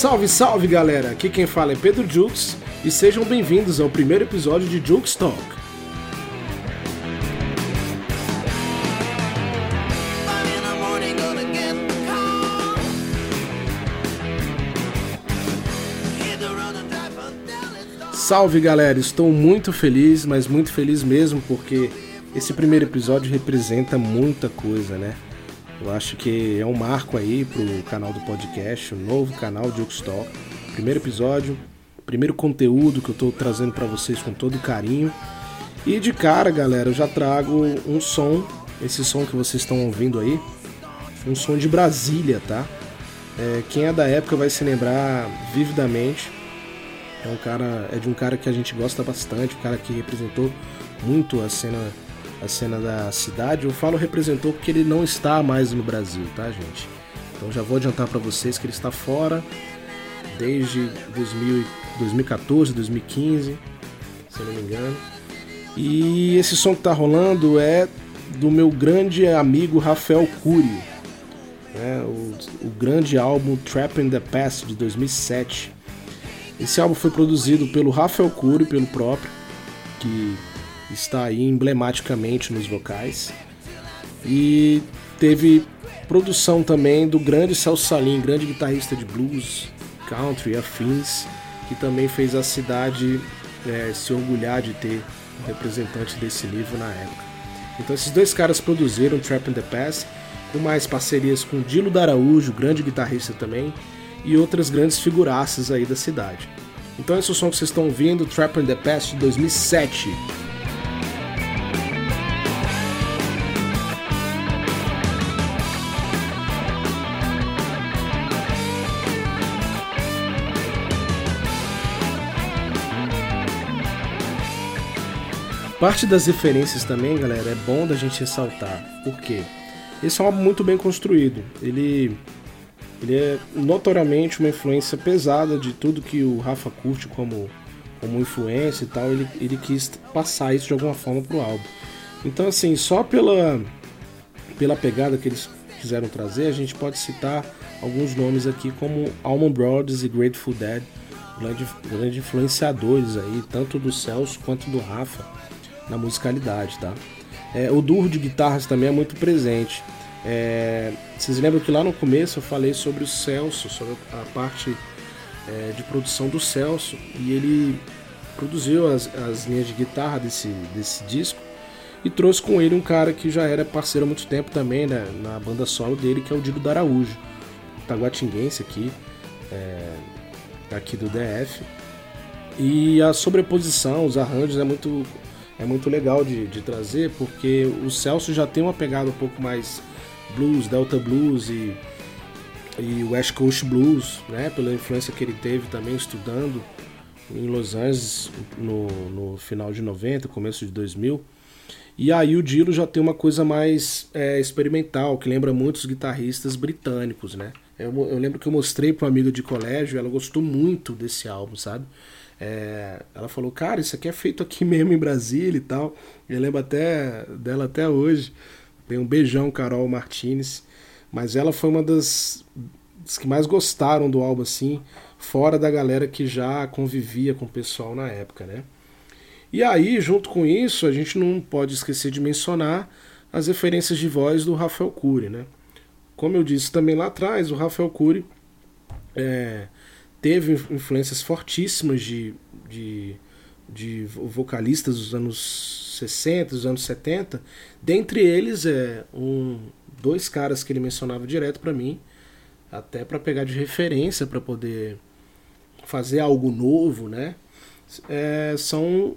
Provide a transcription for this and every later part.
Salve, salve galera! Aqui quem fala é Pedro Jukes e sejam bem-vindos ao primeiro episódio de Jukes Talk. Salve galera, estou muito feliz, mas muito feliz mesmo porque esse primeiro episódio representa muita coisa, né? Eu acho que é um marco aí pro canal do podcast, o novo canal de Talk. Primeiro episódio, primeiro conteúdo que eu tô trazendo para vocês com todo carinho. E de cara, galera, eu já trago um som, esse som que vocês estão ouvindo aí, um som de Brasília, tá? É, quem é da época vai se lembrar vividamente. É um cara, é de um cara que a gente gosta bastante, um cara que representou muito a cena a cena da cidade. Eu falo representou porque ele não está mais no Brasil, tá, gente? Então já vou adiantar para vocês que ele está fora desde 2000, 2014, 2015, se não me engano. E esse som que tá rolando é do meu grande amigo Rafael Cury, né? o, o grande álbum Trap in the Past de 2007. Esse álbum foi produzido pelo Rafael Cury, pelo próprio, que está aí emblematicamente nos vocais. E teve produção também do grande Celso Salim, grande guitarrista de blues, country, afins, que também fez a cidade é, se orgulhar de ter um representante desse nível na época. Então esses dois caras produziram Trap in the Past, com mais parcerias com Dilo Daraújo, grande guitarrista também, e outras grandes figuraças aí da cidade. Então esse é o som que vocês estão ouvindo, Trap in the Past de 2007. Parte das referências também, galera, é bom da gente ressaltar. Por quê? Esse é um álbum muito bem construído. Ele, ele é notoriamente uma influência pesada de tudo que o Rafa curte como, como influência e tal. Ele, ele quis passar isso de alguma forma pro álbum. Então, assim, só pela, pela pegada que eles quiseram trazer, a gente pode citar alguns nomes aqui como Almond Brothers e Grateful Dead, grandes grande influenciadores aí, tanto do Celso quanto do Rafa na musicalidade, tá? É, o duo de guitarras também é muito presente. É, vocês lembram que lá no começo eu falei sobre o Celso, sobre a parte é, de produção do Celso, e ele produziu as, as linhas de guitarra desse, desse disco e trouxe com ele um cara que já era parceiro há muito tempo também né, na banda solo dele, que é o Digo Daraújo, taguatinguense aqui, é, aqui do DF. E a sobreposição, os arranjos é muito é muito legal de, de trazer, porque o Celso já tem uma pegada um pouco mais blues, Delta Blues e, e West Coast Blues, né? Pela influência que ele teve também estudando em Los Angeles no, no final de 90, começo de 2000. E aí o Dilo já tem uma coisa mais é, experimental, que lembra muitos guitarristas britânicos, né? Eu, eu lembro que eu mostrei para uma amiga de colégio, ela gostou muito desse álbum, sabe? É, ela falou, cara, isso aqui é feito aqui mesmo em Brasília e tal. Eu lembro até dela até hoje. Tem um beijão, Carol Martinez. Mas ela foi uma das, das, que mais gostaram do álbum, assim, fora da galera que já convivia com o pessoal na época, né? E aí, junto com isso, a gente não pode esquecer de mencionar as referências de voz do Rafael Cury, né? Como eu disse também lá atrás, o Rafael Cury é, teve influências fortíssimas de, de, de vocalistas dos anos 60, dos anos 70. Dentre eles, é um, dois caras que ele mencionava direto para mim, até para pegar de referência para poder fazer algo novo, né? É, são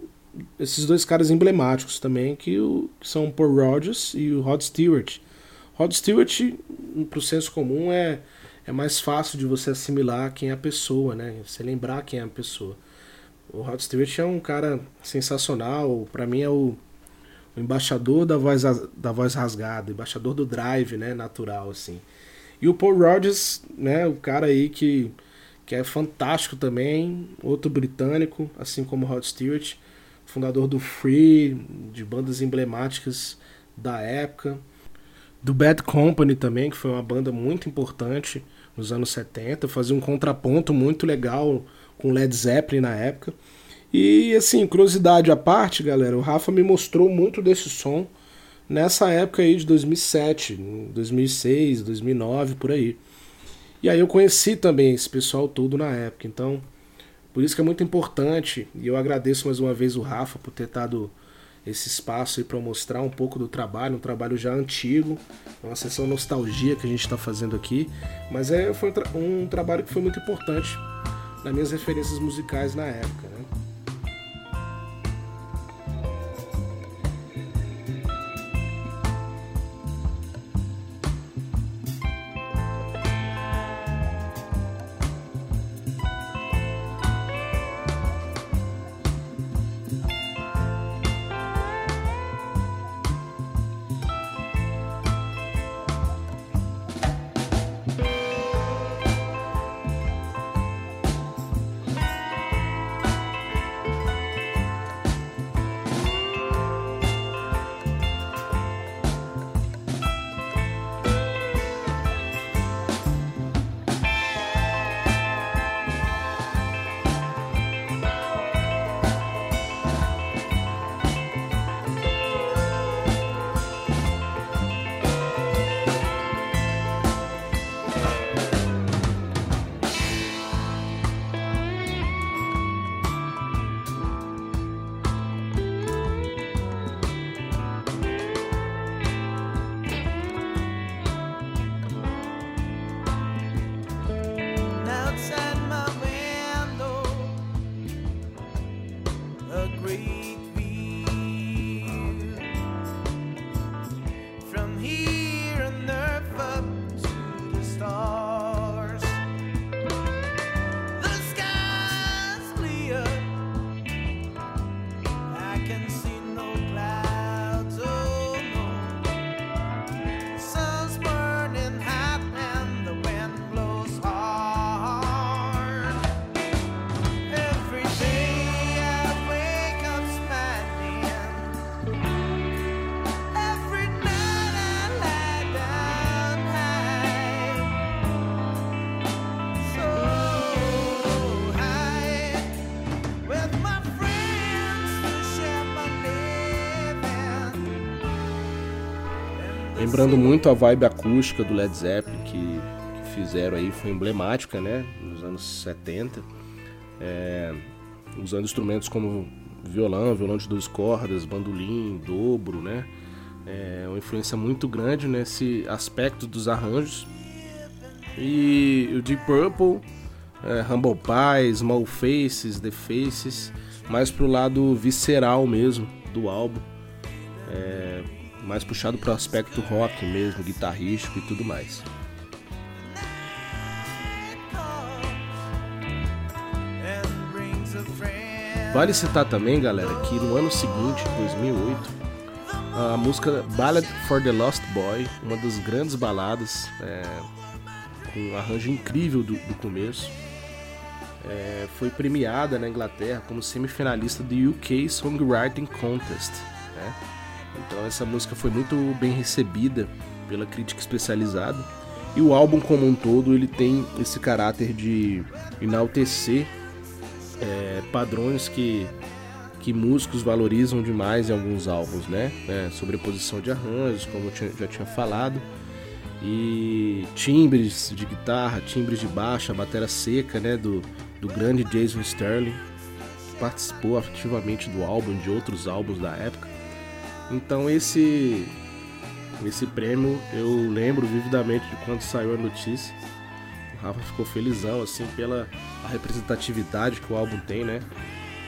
esses dois caras emblemáticos também, que, o, que são o Paul Rogers e o Rod Stewart. Rod Stewart, pro senso comum, é é mais fácil de você assimilar quem é a pessoa, né? Você lembrar quem é a pessoa. O Rod Stewart é um cara sensacional, para mim é o, o, embaixador da voz da voz rasgada, embaixador do drive, né, natural assim. E o Paul Rogers, né, o cara aí que que é fantástico também, outro britânico, assim como o Rod Stewart, fundador do Free, de bandas emblemáticas da época do Bad Company também, que foi uma banda muito importante, nos anos 70, fazia um contraponto muito legal com Led Zeppelin na época. E assim, curiosidade à parte, galera, o Rafa me mostrou muito desse som nessa época aí de 2007, 2006, 2009, por aí. E aí eu conheci também esse pessoal todo na época, então por isso que é muito importante, e eu agradeço mais uma vez o Rafa por ter dado esse espaço aí para mostrar um pouco do trabalho, um trabalho já antigo, uma sessão nostalgia que a gente está fazendo aqui, mas é, foi um, tra um trabalho que foi muito importante nas minhas referências musicais na época. Né? Lembrando muito a vibe acústica do Led Zeppelin que, que fizeram aí, foi emblemática, né, nos anos 70, é, usando instrumentos como violão, violão de duas cordas, bandolim, dobro, né, é uma influência muito grande nesse aspecto dos arranjos. E o Deep Purple, é, Humble Pie, Small Faces, The Faces, mais pro lado visceral mesmo do álbum. É, mais puxado para o aspecto rock mesmo, guitarrístico e tudo mais. Vale citar também, galera, que no ano seguinte, 2008, a música Ballad for the Lost Boy, uma das grandes baladas, é, com um arranjo incrível do, do começo, é, foi premiada na Inglaterra como semifinalista do UK Songwriting Contest. Né? Então essa música foi muito bem recebida pela crítica especializada. E o álbum como um todo ele tem esse caráter de enaltecer é, padrões que, que músicos valorizam demais em alguns álbuns, né? É, sobreposição de arranjos, como eu tinha, já tinha falado, e timbres de guitarra, timbres de baixo, a seca, né? Do, do grande Jason Sterling, que participou ativamente do álbum, de outros álbuns da época. Então esse esse prêmio eu lembro vividamente de quando saiu a notícia. O Rafa ficou felizão assim pela representatividade que o álbum tem, né?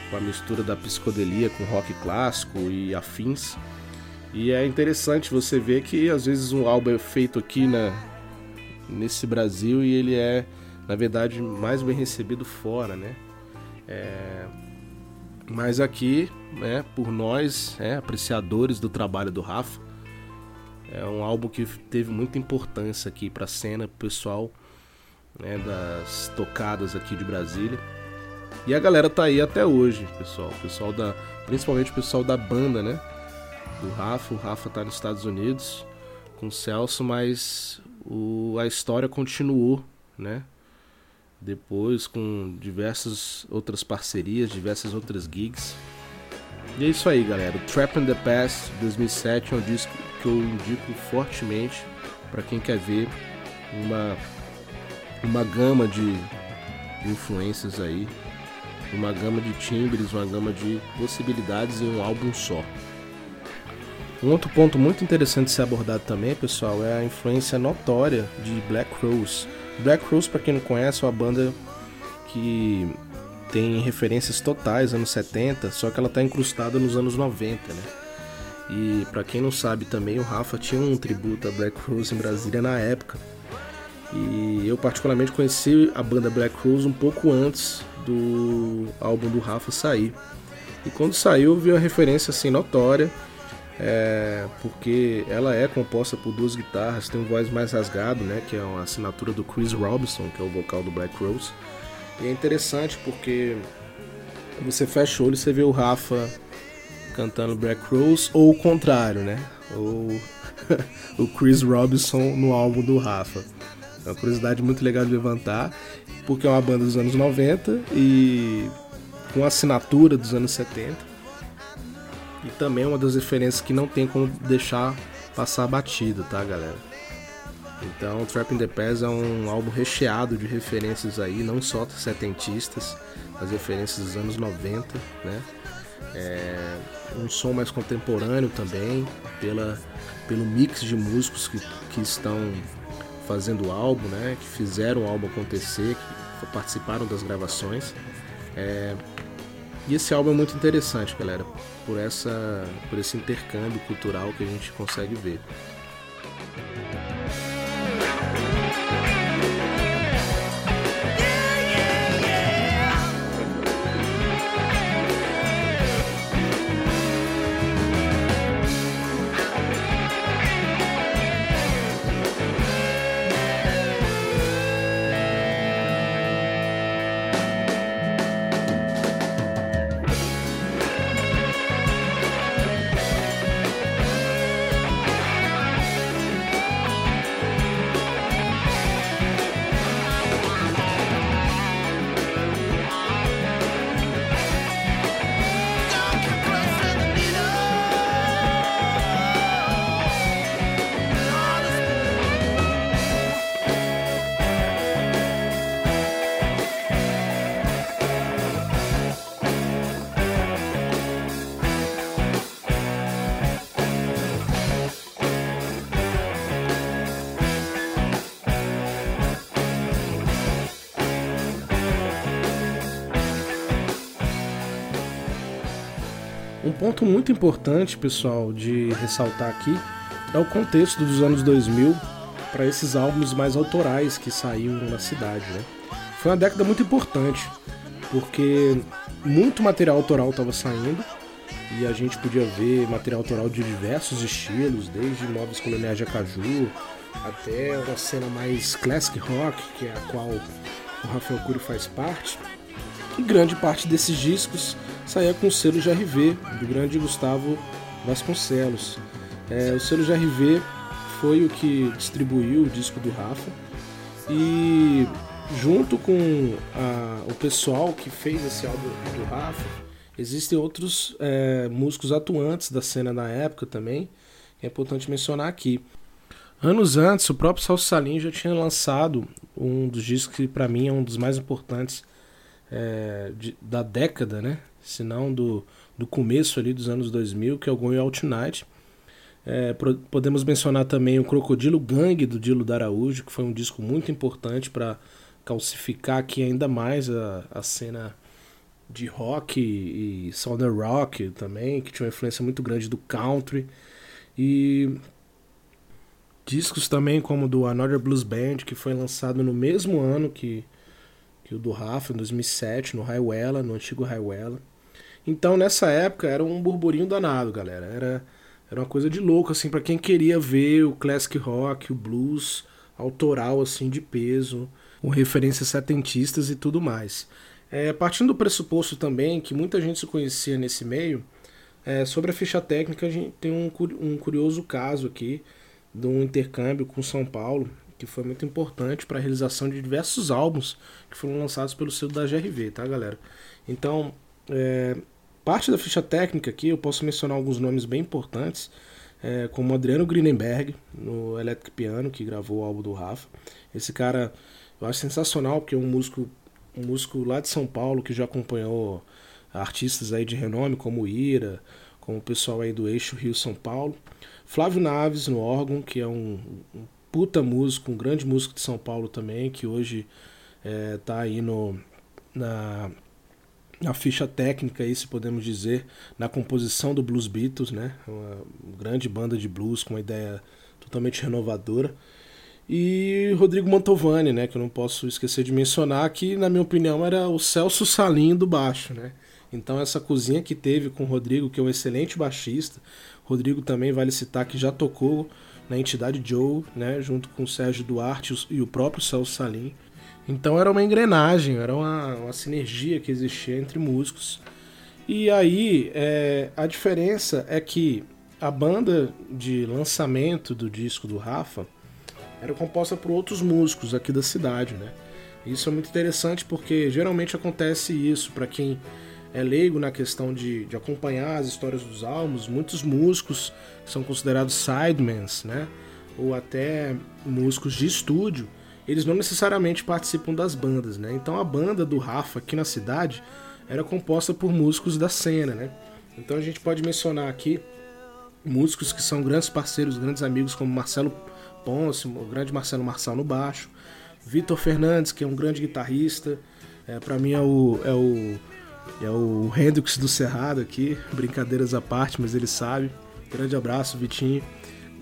Com a mistura da psicodelia com rock clássico e afins. E é interessante você ver que às vezes um álbum é feito aqui na nesse Brasil e ele é na verdade mais bem recebido fora, né? É, mas aqui, né, por nós, é, apreciadores do trabalho do Rafa, é um álbum que teve muita importância aqui para a cena pessoal né, das tocadas aqui de Brasília. E a galera tá aí até hoje, pessoal. pessoal da, principalmente o pessoal da banda, né? Do Rafa. O Rafa tá nos Estados Unidos com o Celso, mas o, a história continuou né? Depois com diversas outras parcerias, diversas outras gigs. E é isso aí, galera. Trap in the Past 2007 é um disco que eu indico fortemente para quem quer ver uma uma gama de influências aí, uma gama de timbres, uma gama de possibilidades em um álbum só. Um outro ponto muito interessante de ser abordado também, pessoal, é a influência notória de Black Rose. Black Rose, para quem não conhece, é uma banda que tem referências totais anos 70, só que ela está incrustada nos anos 90, né? E para quem não sabe também, o Rafa tinha um tributo a Black Rose em Brasília na época. E eu particularmente conheci a banda Black Rose um pouco antes do álbum do Rafa sair. E quando saiu, vi uma referência assim notória é, porque ela é composta por duas guitarras, tem um voz mais rasgado, né, que é uma assinatura do Chris Robinson, que é o vocal do Black Rose. E é interessante porque você fecha o olho e você vê o Rafa cantando Black Rose, ou o contrário, né? Ou o Chris Robinson no álbum do Rafa. É uma curiosidade muito legal de levantar, porque é uma banda dos anos 90 e com assinatura dos anos 70 e também é uma das referências que não tem como deixar passar batido, tá, galera? Então, Trap in the Past é um álbum recheado de referências aí, não só setentistas, as referências dos anos 90, né? É um som mais contemporâneo também, pela, pelo mix de músicos que, que estão fazendo o álbum, né? Que fizeram o álbum acontecer, que participaram das gravações. É, e esse álbum é muito interessante, galera, por, essa, por esse intercâmbio cultural que a gente consegue ver. Ponto muito importante, pessoal, de ressaltar aqui é o contexto dos anos 2000 para esses álbuns mais autorais que saíram na cidade. Né? Foi uma década muito importante, porque muito material autoral estava saindo e a gente podia ver material autoral de diversos estilos, desde móveis coloniais de Acaju até uma cena mais classic rock, que é a qual o Rafael Cury faz parte. E grande parte desses discos saía com o selo GRV, do grande Gustavo Vasconcelos. É, o selo GRV foi o que distribuiu o disco do Rafa e junto com a, o pessoal que fez esse álbum do Rafa, existem outros é, músicos atuantes da cena na época também, que é importante mencionar aqui. Anos antes, o próprio Salso Salim já tinha lançado um dos discos que para mim é um dos mais importantes é, de, da década, né? Se não do, do começo ali dos anos 2000, que é o Going Out Night. É, podemos mencionar também o Crocodilo Gang do Dilo Daraújo, que foi um disco muito importante para calcificar aqui ainda mais a, a cena de rock e, e southern rock também, que tinha uma influência muito grande do country. E discos também como do Another Blues Band, que foi lançado no mesmo ano que, que o do Rafa, em 2007, no Highwella, no antigo Highwella. Então nessa época era um burburinho danado, galera. Era, era uma coisa de louco, assim, para quem queria ver o classic rock, o blues autoral, assim, de peso, com referências setentistas e tudo mais. É, partindo do pressuposto também que muita gente se conhecia nesse meio, é, sobre a ficha técnica a gente tem um, um curioso caso aqui de um intercâmbio com São Paulo, que foi muito importante para a realização de diversos álbuns que foram lançados pelo selo da GRV, tá, galera? Então, é, parte da ficha técnica aqui, eu posso mencionar alguns nomes bem importantes, é, como Adriano Greenenberg, no Electric Piano, que gravou o álbum do Rafa. Esse cara eu acho sensacional, porque é um músico, um músico lá de São Paulo que já acompanhou artistas aí de renome, como Ira, como o pessoal aí do eixo Rio-São Paulo. Flávio Naves no órgão, que é um, um, puta músico, um grande músico de São Paulo também, que hoje é, tá aí no, na, na ficha técnica, aí, se podemos dizer, na composição do Blues Beatles, né? Uma grande banda de blues com uma ideia totalmente renovadora. E Rodrigo Mantovani, né, que eu não posso esquecer de mencionar, que na minha opinião era o Celso Salim do baixo, né? Então essa cozinha que teve com o Rodrigo, que é um excelente baixista, Rodrigo também vale citar que já tocou na entidade Joe, né, junto com o Sérgio Duarte e o próprio Celso Salim. Então era uma engrenagem, era uma, uma sinergia que existia entre músicos. E aí é, a diferença é que a banda de lançamento do disco do Rafa era composta por outros músicos aqui da cidade, né? Isso é muito interessante porque geralmente acontece isso para quem é leigo na questão de, de acompanhar as histórias dos álbuns, muitos músicos são considerados sidemans, né? Ou até músicos de estúdio, eles não necessariamente participam das bandas, né? Então a banda do Rafa aqui na cidade era composta por músicos da cena, né? Então a gente pode mencionar aqui músicos que são grandes parceiros, grandes amigos, como Marcelo Ponce, o grande Marcelo Marçal no baixo, Vitor Fernandes, que é um grande guitarrista, é, para mim é o, é o é o Hendrix do Cerrado aqui, brincadeiras à parte, mas ele sabe. Grande abraço, Vitinho.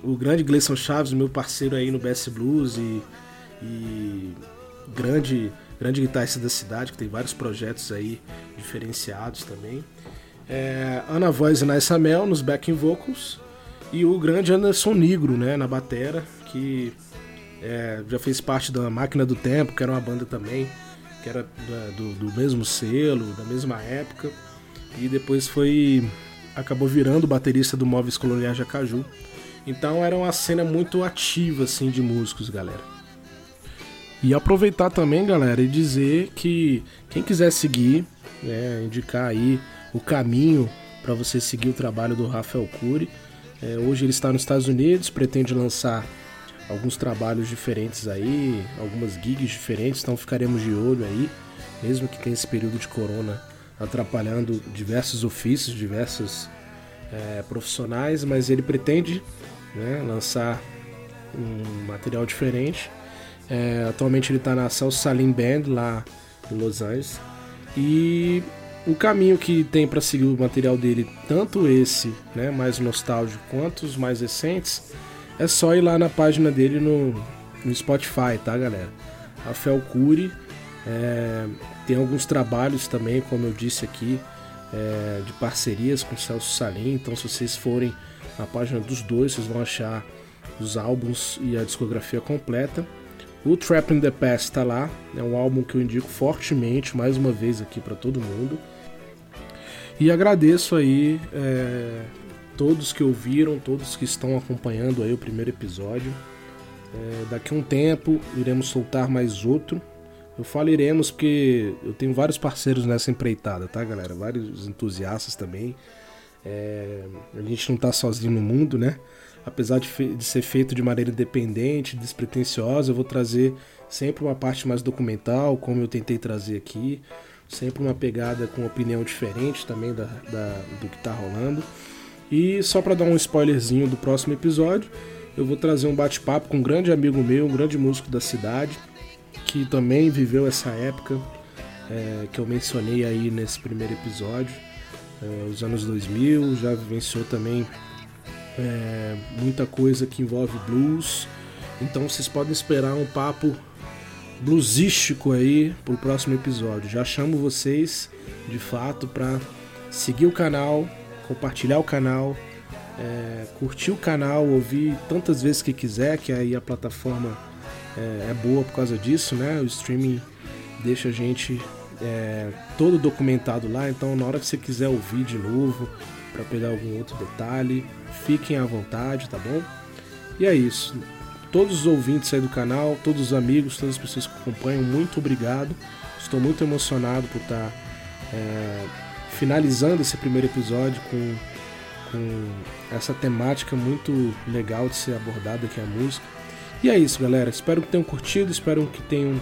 O grande Gleison Chaves, meu parceiro aí no BS Blues e, e grande, grande guitarrista da cidade, que tem vários projetos aí diferenciados também. É, Ana Voz e Naissa Mel nos backing vocals. E o grande Anderson Negro, né, na batera, que é, já fez parte da Máquina do Tempo, que era uma banda também que era da, do, do mesmo selo, da mesma época, e depois foi acabou virando baterista do Móveis Coloniais de Acaju. Então era uma cena muito ativa assim de músicos, galera. E aproveitar também, galera, e dizer que quem quiser seguir, né, indicar aí o caminho para você seguir o trabalho do Rafael Cury. É, hoje ele está nos Estados Unidos, pretende lançar alguns trabalhos diferentes aí, algumas gigs diferentes, então ficaremos de olho aí, mesmo que tenha esse período de corona atrapalhando diversos ofícios, diversos é, profissionais, mas ele pretende né, lançar um material diferente. É, atualmente ele está na Celso Salim Band lá em Los Angeles e o caminho que tem para seguir o material dele, tanto esse, né, mais nostálgico, quanto os mais recentes, é só ir lá na página dele no, no Spotify, tá, galera? Rafael Cury. É, tem alguns trabalhos também, como eu disse aqui, é, de parcerias com Celso Salim. Então, se vocês forem na página dos dois, vocês vão achar os álbuns e a discografia completa. O Trap in the Past está lá, é um álbum que eu indico fortemente, mais uma vez aqui para todo mundo. E agradeço aí é, todos que ouviram, todos que estão acompanhando aí o primeiro episódio. É, daqui a um tempo iremos soltar mais outro. Eu falo iremos porque eu tenho vários parceiros nessa empreitada, tá, galera? Vários entusiastas também. É, a gente não tá sozinho no mundo, né? Apesar de, de, ser feito de maneira independente, despretensiosa, eu vou trazer sempre uma parte mais documental, como eu tentei trazer aqui. Sempre uma pegada com opinião diferente também da, da do que tá rolando. E só para dar um spoilerzinho do próximo episódio, eu vou trazer um bate-papo com um grande amigo meu, um grande músico da cidade, que também viveu essa época é, que eu mencionei aí nesse primeiro episódio, é, os anos 2000, já vivenciou também é, muita coisa que envolve blues. Então vocês podem esperar um papo bluesístico aí pro próximo episódio. Já chamo vocês de fato para seguir o canal, compartilhar o canal, é, curtir o canal, ouvir tantas vezes que quiser, que aí a plataforma é, é boa por causa disso, né? O streaming deixa a gente é, todo documentado lá, então na hora que você quiser ouvir de novo, para pegar algum outro detalhe, fiquem à vontade, tá bom? E é isso. todos os ouvintes aí do canal, todos os amigos, todas as pessoas que acompanham, muito obrigado. Estou muito emocionado por estar é, finalizando esse primeiro episódio com, com essa temática muito legal de ser abordada que é a música. E é isso, galera. Espero que tenham curtido, espero que tenham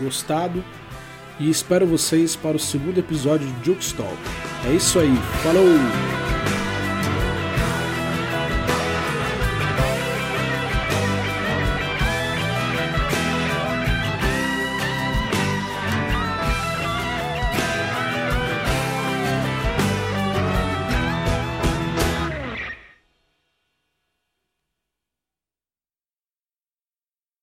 gostado e espero vocês para o segundo episódio de Jukes Talk. É isso aí, falou!